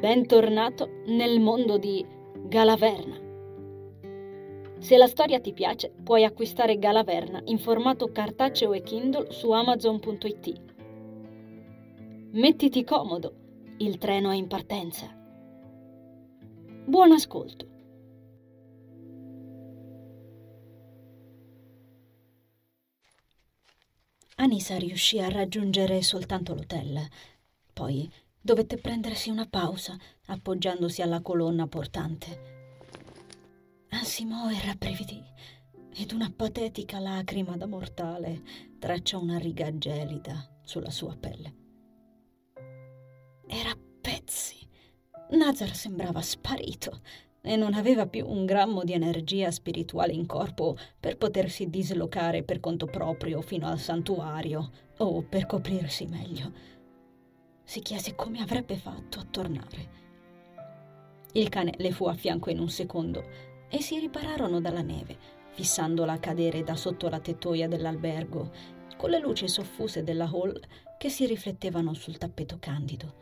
Bentornato nel mondo di Galaverna. Se la storia ti piace, puoi acquistare Galaverna in formato cartaceo e Kindle su amazon.it. Mettiti comodo, il treno è in partenza. Buon ascolto. Anisa riuscì a raggiungere soltanto l'hotel. Poi dovette prendersi una pausa, appoggiandosi alla colonna portante. Ansimò e rabbrividì, ed una patetica lacrima da mortale tracciò una riga gelida sulla sua pelle. Era a pezzi. Nazar sembrava sparito e non aveva più un grammo di energia spirituale in corpo per potersi dislocare per conto proprio fino al santuario o per coprirsi meglio. Si chiese come avrebbe fatto a tornare. Il cane le fu a fianco in un secondo e si ripararono dalla neve, fissandola cadere da sotto la tettoia dell'albergo, con le luci soffuse della hall che si riflettevano sul tappeto candido.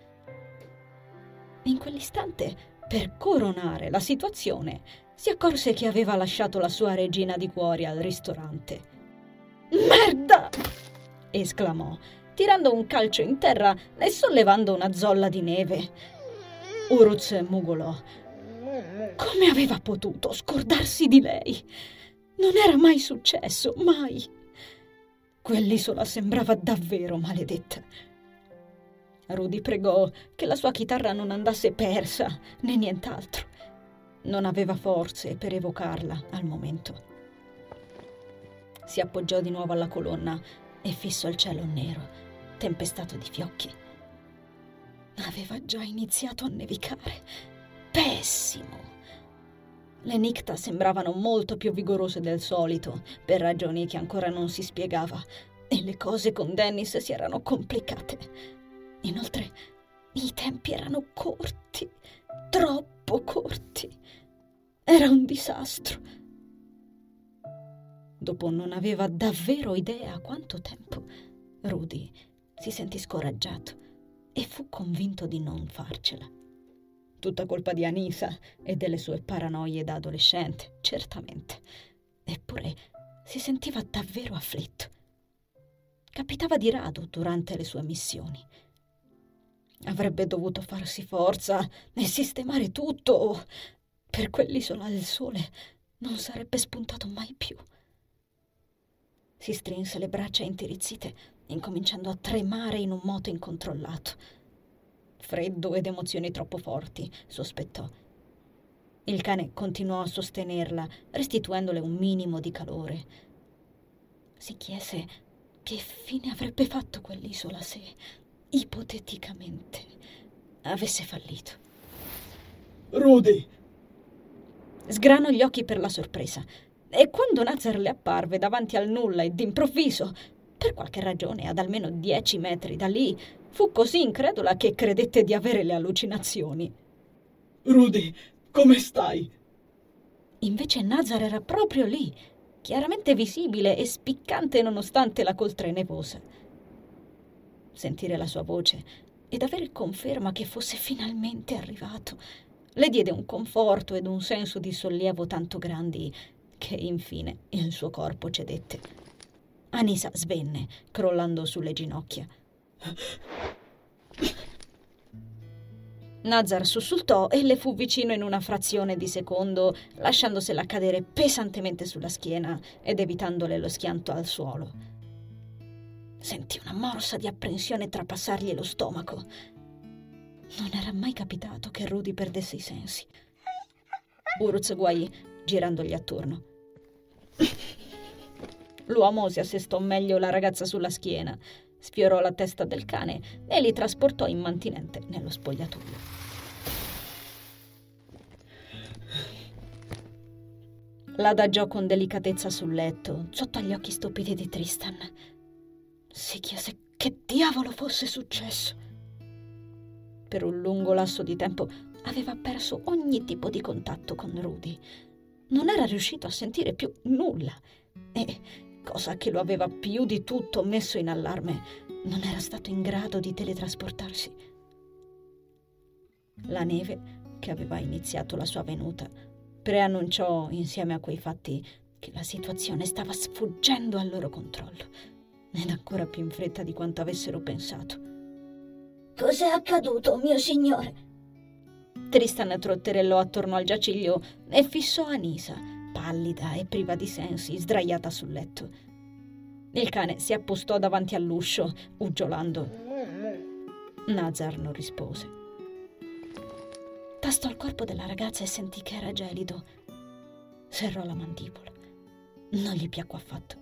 In quell'istante per coronare la situazione, si accorse che aveva lasciato la sua regina di cuori al ristorante. Merda! esclamò, tirando un calcio in terra e sollevando una zolla di neve. Uruz mugolò. Come aveva potuto scordarsi di lei? Non era mai successo, mai. Quell'isola sembrava davvero maledetta. Rudy pregò che la sua chitarra non andasse persa, né nient'altro. Non aveva forze per evocarla al momento. Si appoggiò di nuovo alla colonna e fissò il cielo nero, tempestato di fiocchi. Aveva già iniziato a nevicare. Pessimo! Le nicta sembravano molto più vigorose del solito, per ragioni che ancora non si spiegava, e le cose con Dennis si erano complicate. Inoltre, i tempi erano corti, troppo corti. Era un disastro. Dopo non aveva davvero idea quanto tempo, Rudy si sentì scoraggiato e fu convinto di non farcela. Tutta colpa di Anisa e delle sue paranoie da adolescente, certamente. Eppure si sentiva davvero afflitto. Capitava di rado durante le sue missioni. Avrebbe dovuto farsi forza e sistemare tutto. Per quell'isola del sole non sarebbe spuntato mai più. Si strinse le braccia intirizzite, incominciando a tremare in un moto incontrollato. Freddo ed emozioni troppo forti, sospettò. Il cane continuò a sostenerla, restituendole un minimo di calore. Si chiese che fine avrebbe fatto quell'isola se ipoteticamente, avesse fallito. Rudy! Sgranò gli occhi per la sorpresa e quando Nazar le apparve davanti al nulla e d'improvviso, per qualche ragione ad almeno dieci metri da lì, fu così incredula che credette di avere le allucinazioni. Rudy, come stai? Invece Nazar era proprio lì, chiaramente visibile e spiccante nonostante la coltre nevosa sentire la sua voce ed avere conferma che fosse finalmente arrivato. Le diede un conforto ed un senso di sollievo tanto grandi che infine il suo corpo cedette. Anisa svenne, crollando sulle ginocchia. Nazar sussultò e le fu vicino in una frazione di secondo, lasciandosela cadere pesantemente sulla schiena ed evitandole lo schianto al suolo. Sentì una morsa di apprensione trapassargli lo stomaco. Non era mai capitato che Rudy perdesse i sensi. Uruz guai girandogli attorno. L'uomo si assestò meglio la ragazza sulla schiena, sfiorò la testa del cane e li trasportò in mantinente nello spogliatoio. L'adagiò con delicatezza sul letto, sotto agli occhi stupidi di Tristan. Si chiese che diavolo fosse successo. Per un lungo lasso di tempo aveva perso ogni tipo di contatto con Rudy. Non era riuscito a sentire più nulla e, cosa che lo aveva più di tutto messo in allarme, non era stato in grado di teletrasportarsi. La neve, che aveva iniziato la sua venuta, preannunciò insieme a quei fatti che la situazione stava sfuggendo al loro controllo, ed ancora più in fretta di quanto avessero pensato. Cos'è accaduto, mio signore? Tristan trotterellò attorno al giaciglio e fissò Anisa, pallida e priva di sensi, sdraiata sul letto. Il cane si appostò davanti all'uscio, uggiolando. Nazar non rispose. Tastò il corpo della ragazza e sentì che era gelido. Serrò la mandibola. Non gli piacque affatto.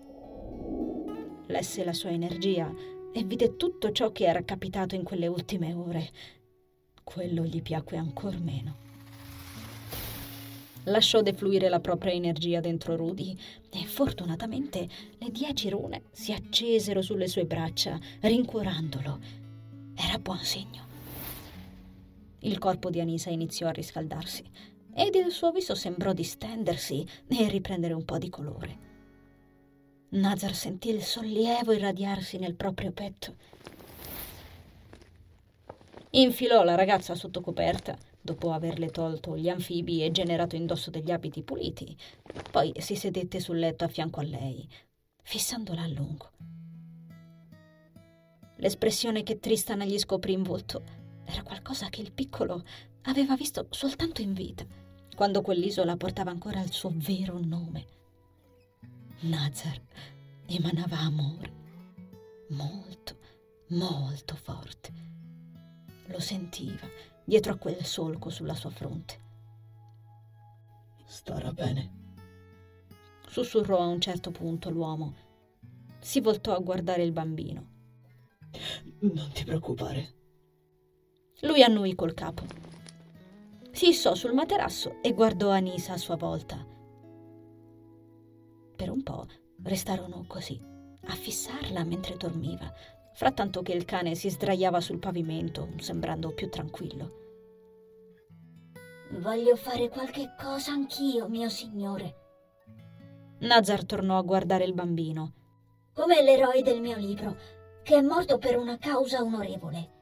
Lesse la sua energia e vide tutto ciò che era capitato in quelle ultime ore. Quello gli piacque ancor meno. Lasciò defluire la propria energia dentro Rudy e fortunatamente le dieci rune si accesero sulle sue braccia, rincuorandolo. Era buon segno. Il corpo di Anisa iniziò a riscaldarsi ed il suo viso sembrò distendersi e riprendere un po' di colore. Nazar sentì il sollievo irradiarsi nel proprio petto. Infilò la ragazza sotto coperta, dopo averle tolto gli anfibi e generato indosso degli abiti puliti. Poi si sedette sul letto a fianco a lei, fissandola a lungo. L'espressione che Tristan gli scoprì in volto era qualcosa che il piccolo aveva visto soltanto in vita, quando quell'isola portava ancora il suo vero nome. Nazar emanava amore, molto, molto forte. Lo sentiva dietro a quel solco sulla sua fronte. Starà bene, sussurrò a un certo punto l'uomo. Si voltò a guardare il bambino. Non ti preoccupare. Lui annui col capo. Si issò sul materasso e guardò Anisa a sua volta. Per un po' restarono così, a fissarla mentre dormiva, frattanto che il cane si sdraiava sul pavimento, sembrando più tranquillo. Voglio fare qualche cosa anch'io, mio signore. Nazar tornò a guardare il bambino. Come l'eroe del mio libro, che è morto per una causa onorevole.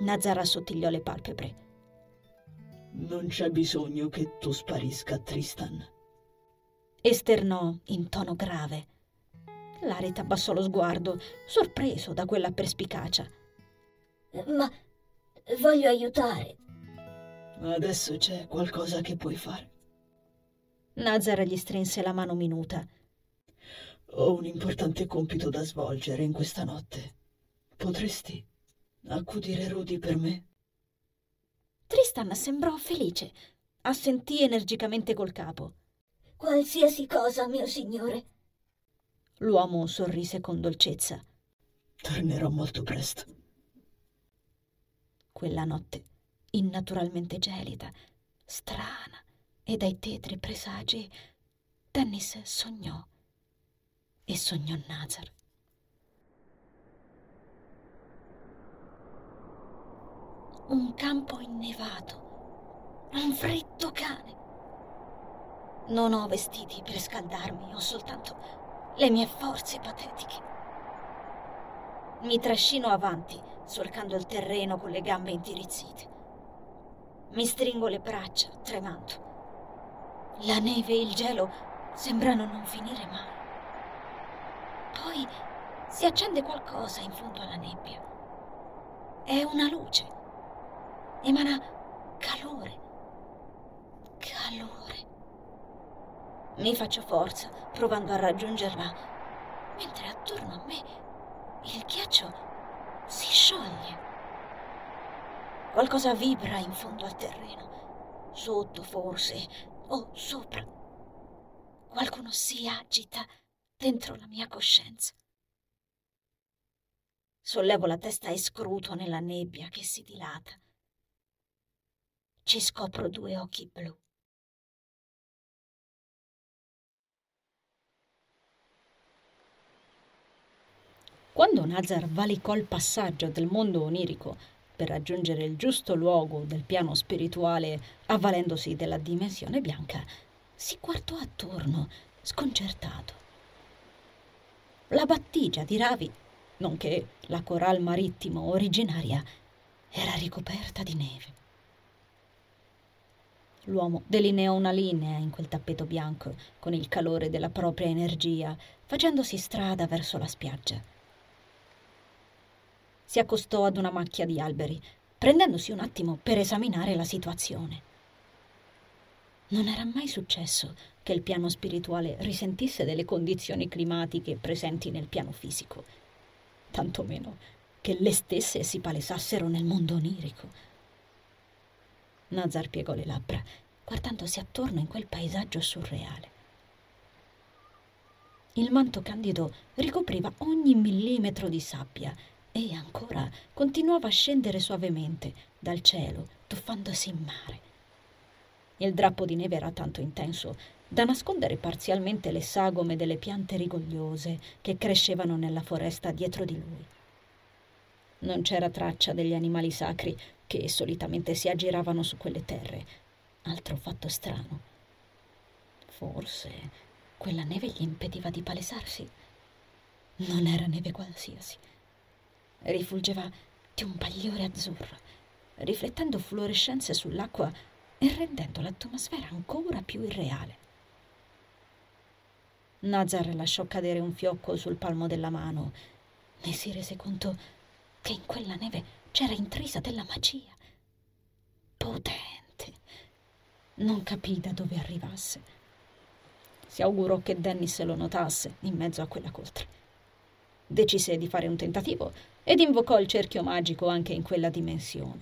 Nazar assottigliò le palpebre. Non c'è bisogno che tu sparisca, Tristan. Esternò in tono grave. Laret abbassò lo sguardo, sorpreso da quella perspicacia. Ma voglio aiutare. Adesso c'è qualcosa che puoi fare. Nazar gli strinse la mano minuta. Ho un importante compito da svolgere in questa notte. Potresti accudire Rudy per me? Tristan sembrò felice. Assentì energicamente col capo. Qualsiasi cosa, mio signore. L'uomo sorrise con dolcezza. Tornerò molto presto. Quella notte, innaturalmente gelida, strana e dai tetri presagi, Dennis sognò. E sognò Nazar. un campo innevato, un freddo cane. Non ho vestiti per scaldarmi, ho soltanto le mie forze patetiche. Mi trascino avanti, solcando il terreno con le gambe intirizzite. Mi stringo le braccia, tremando. La neve e il gelo sembrano non finire mai. Poi si accende qualcosa in fondo alla nebbia. È una luce emana calore. Calore. Mi faccio forza, provando a raggiungerla, mentre attorno a me il ghiaccio si scioglie. Qualcosa vibra in fondo al terreno, sotto forse, o sopra. Qualcuno si agita dentro la mia coscienza. Sollevo la testa e scruto nella nebbia che si dilata ci scopro due occhi blu. Quando Nazar valicò il passaggio del mondo onirico per raggiungere il giusto luogo del piano spirituale avvalendosi della dimensione bianca, si guardò attorno, sconcertato. La battigia di Ravi, nonché la coral marittimo originaria, era ricoperta di neve. L'uomo delineò una linea in quel tappeto bianco con il calore della propria energia, facendosi strada verso la spiaggia. Si accostò ad una macchia di alberi, prendendosi un attimo per esaminare la situazione. Non era mai successo che il piano spirituale risentisse delle condizioni climatiche presenti nel piano fisico, tantomeno che le stesse si palesassero nel mondo onirico. Nazar piegò le labbra, guardandosi attorno in quel paesaggio surreale. Il manto candido ricopriva ogni millimetro di sabbia e ancora continuava a scendere suavemente dal cielo, tuffandosi in mare. Il drappo di neve era tanto intenso da nascondere parzialmente le sagome delle piante rigogliose che crescevano nella foresta dietro di lui. Non c'era traccia degli animali sacri che solitamente si aggiravano su quelle terre. Altro fatto strano. Forse quella neve gli impediva di palesarsi. Non era neve qualsiasi. Rifulgeva di un pagliore azzurro, riflettendo fluorescenze sull'acqua e rendendo l'atmosfera ancora più irreale. Nazar lasciò cadere un fiocco sul palmo della mano e si rese conto che in quella neve c'era intrisa della magia. Potente. Non capì da dove arrivasse. Si augurò che Dennis lo notasse in mezzo a quella coltre. Decise di fare un tentativo ed invocò il cerchio magico anche in quella dimensione.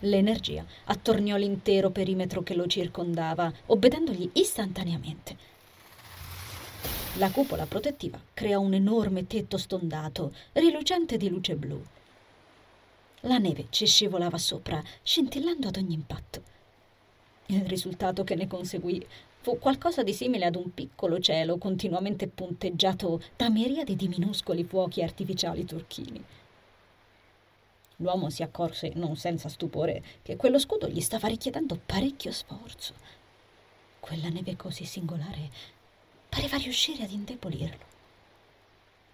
L'energia attorniò l'intero perimetro che lo circondava, obbedendogli istantaneamente. La cupola protettiva creò un enorme tetto stondato, rilucente di luce blu. La neve ci scivolava sopra, scintillando ad ogni impatto. Il risultato che ne conseguì fu qualcosa di simile ad un piccolo cielo continuamente punteggiato da miriadi di minuscoli fuochi artificiali turchini. L'uomo si accorse, non senza stupore, che quello scudo gli stava richiedendo parecchio sforzo. Quella neve così singolare pareva riuscire ad indebolirlo.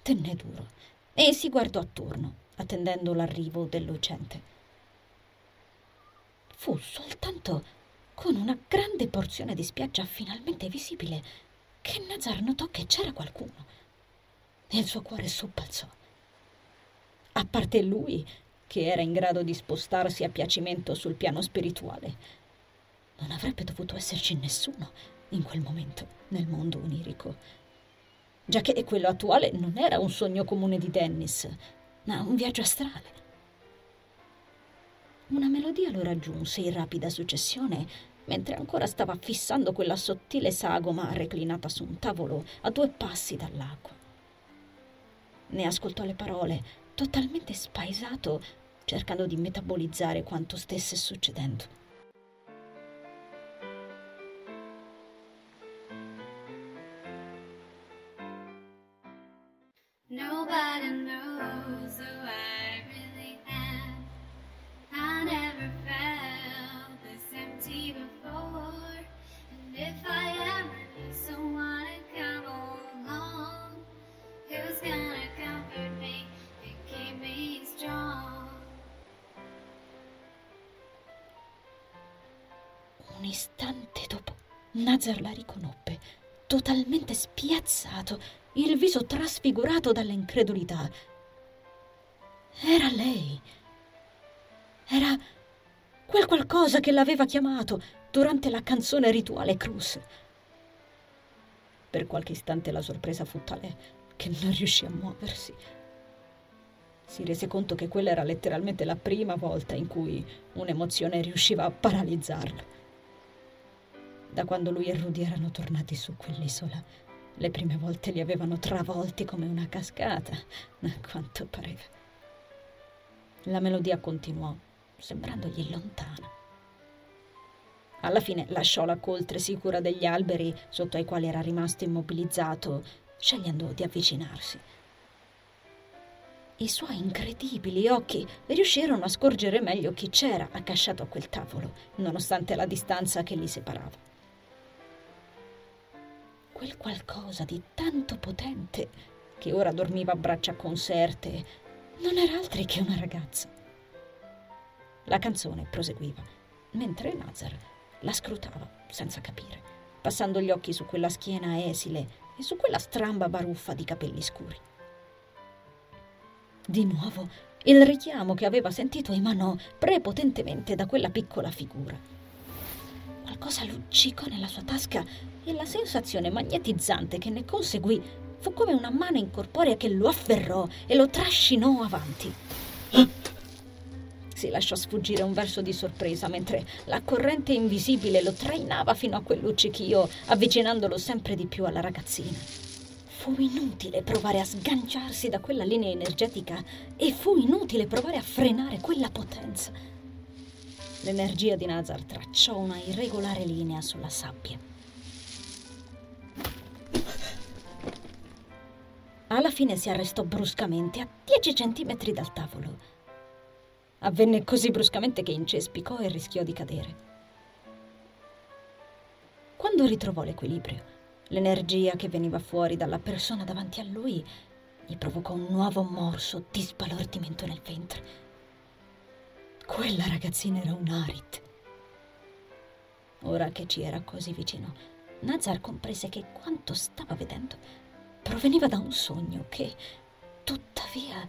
Tenne duro e si guardò attorno, attendendo l'arrivo del lucente. Fu soltanto con una grande porzione di spiaggia finalmente visibile che Nazar notò che c'era qualcuno e il suo cuore sobbalzò. A parte lui, che era in grado di spostarsi a piacimento sul piano spirituale, non avrebbe dovuto esserci nessuno in quel momento nel mondo onirico, già che quello attuale non era un sogno comune di Dennis, ma un viaggio astrale. Una melodia lo raggiunse in rapida successione mentre ancora stava fissando quella sottile sagoma reclinata su un tavolo a due passi dall'acqua. Ne ascoltò le parole, totalmente spaesato, cercando di metabolizzare quanto stesse succedendo. Nazar la riconobbe, totalmente spiazzato il viso trasfigurato dall'incredulità. Era lei. Era quel qualcosa che l'aveva chiamato durante la canzone rituale Cruz. Per qualche istante la sorpresa fu tale che non riuscì a muoversi. Si rese conto che quella era letteralmente la prima volta in cui un'emozione riusciva a paralizzarlo. Da quando lui e Rudy erano tornati su quell'isola, le prime volte li avevano travolti come una cascata, a quanto pareva. La melodia continuò, sembrandogli lontana. Alla fine lasciò la coltre sicura degli alberi sotto ai quali era rimasto immobilizzato, scegliendo di avvicinarsi. I suoi incredibili occhi riuscirono a scorgere meglio chi c'era accasciato a quel tavolo, nonostante la distanza che li separava quel qualcosa di tanto potente che ora dormiva a braccia conserte non era altri che una ragazza. La canzone proseguiva mentre Nazar la scrutava senza capire, passando gli occhi su quella schiena esile e su quella stramba baruffa di capelli scuri. Di nuovo il richiamo che aveva sentito emanò prepotentemente da quella piccola figura. Qualcosa luccicò nella sua tasca e la sensazione magnetizzante che ne conseguì fu come una mano incorporea che lo afferrò e lo trascinò avanti. Si lasciò sfuggire un verso di sorpresa mentre la corrente invisibile lo trainava fino a quel luccichio, avvicinandolo sempre di più alla ragazzina. Fu inutile provare a sganciarsi da quella linea energetica e fu inutile provare a frenare quella potenza. L'energia di Nazar tracciò una irregolare linea sulla sabbia. Alla fine si arrestò bruscamente a 10 centimetri dal tavolo. Avvenne così bruscamente che incespicò e rischiò di cadere. Quando ritrovò l'equilibrio, l'energia che veniva fuori dalla persona davanti a lui gli provocò un nuovo morso di sbalordimento nel ventre. Quella ragazzina era un Arit. Ora che ci era così vicino, Nazar comprese che quanto stava vedendo proveniva da un sogno che, tuttavia,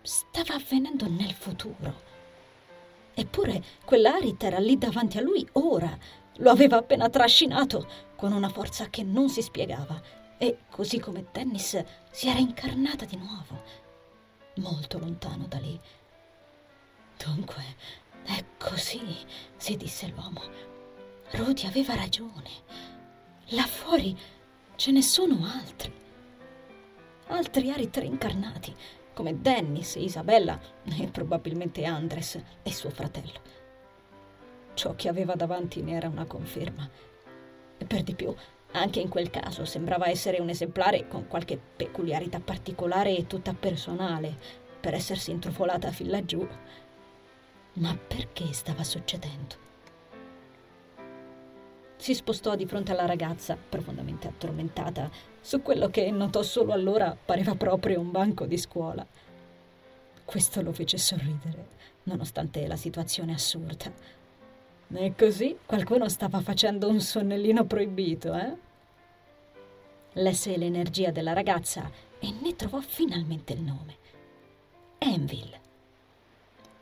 stava avvenendo nel futuro. Eppure quell'Arit era lì davanti a lui ora, lo aveva appena trascinato con una forza che non si spiegava e, così come Dennis, si era incarnata di nuovo, molto lontano da lì. Dunque, è così, si disse l'uomo. Rudy aveva ragione. Là fuori ce ne sono altri. Altri Arit reincarnati come Dennis, Isabella e probabilmente Andres e suo fratello. Ciò che aveva davanti ne era una conferma. E per di più, anche in quel caso sembrava essere un esemplare con qualche peculiarità particolare e tutta personale per essersi intrufolata fin laggiù. Ma perché stava succedendo? Si spostò di fronte alla ragazza, profondamente addormentata, su quello che notò solo allora pareva proprio un banco di scuola. Questo lo fece sorridere, nonostante la situazione assurda. E così qualcuno stava facendo un sonnellino proibito, eh? Lesse l'energia della ragazza e ne trovò finalmente il nome. Envil.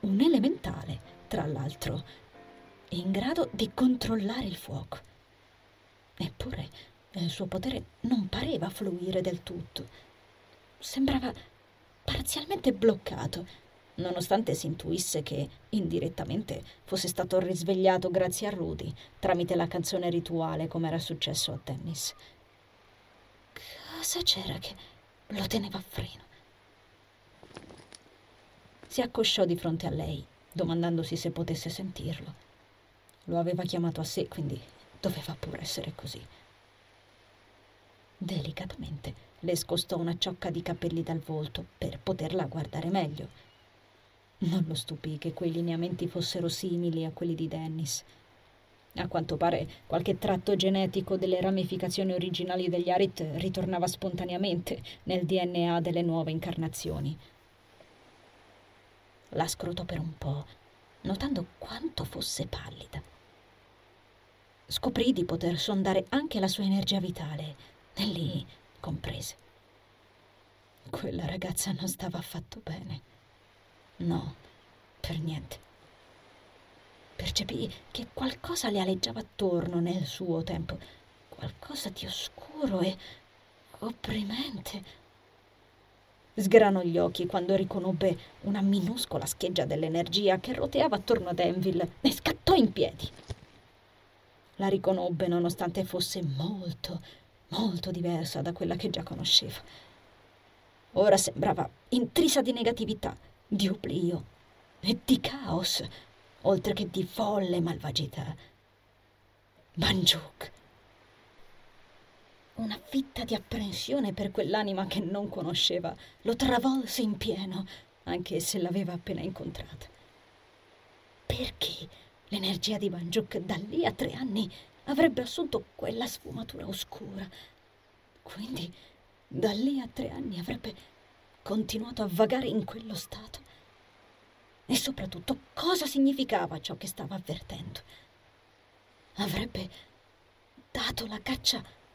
Un elementale, tra l'altro, in grado di controllare il fuoco. Eppure il suo potere non pareva fluire del tutto. Sembrava parzialmente bloccato, nonostante si intuisse che, indirettamente, fosse stato risvegliato grazie a Rudy tramite la canzone rituale come era successo a Dennis. Cosa c'era che lo teneva a freno? Si accosciò di fronte a lei, domandandosi se potesse sentirlo. Lo aveva chiamato a sé, quindi doveva pure essere così. Delicatamente le scostò una ciocca di capelli dal volto per poterla guardare meglio. Non lo stupì che quei lineamenti fossero simili a quelli di Dennis. A quanto pare qualche tratto genetico delle ramificazioni originali degli Arit ritornava spontaneamente nel DNA delle nuove incarnazioni. La scrutò per un po', notando quanto fosse pallida. Scoprì di poter sondare anche la sua energia vitale e lì comprese. Quella ragazza non stava affatto bene. No, per niente. Percepì che qualcosa le aleggiava attorno nel suo tempo, qualcosa di oscuro e opprimente. Sgranò gli occhi quando riconobbe una minuscola scheggia dell'energia che roteava attorno ad Enville e scattò in piedi. La riconobbe nonostante fosse molto, molto diversa da quella che già conosceva. Ora sembrava intrisa di negatività, di oblio e di caos, oltre che di folle malvagità. Banjuk. Una fitta di apprensione per quell'anima che non conosceva lo travolse in pieno, anche se l'aveva appena incontrata. Perché l'energia di Banjuk da lì a tre anni avrebbe assunto quella sfumatura oscura. Quindi da lì a tre anni avrebbe continuato a vagare in quello stato. E soprattutto cosa significava ciò che stava avvertendo? Avrebbe dato la caccia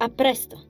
A presto!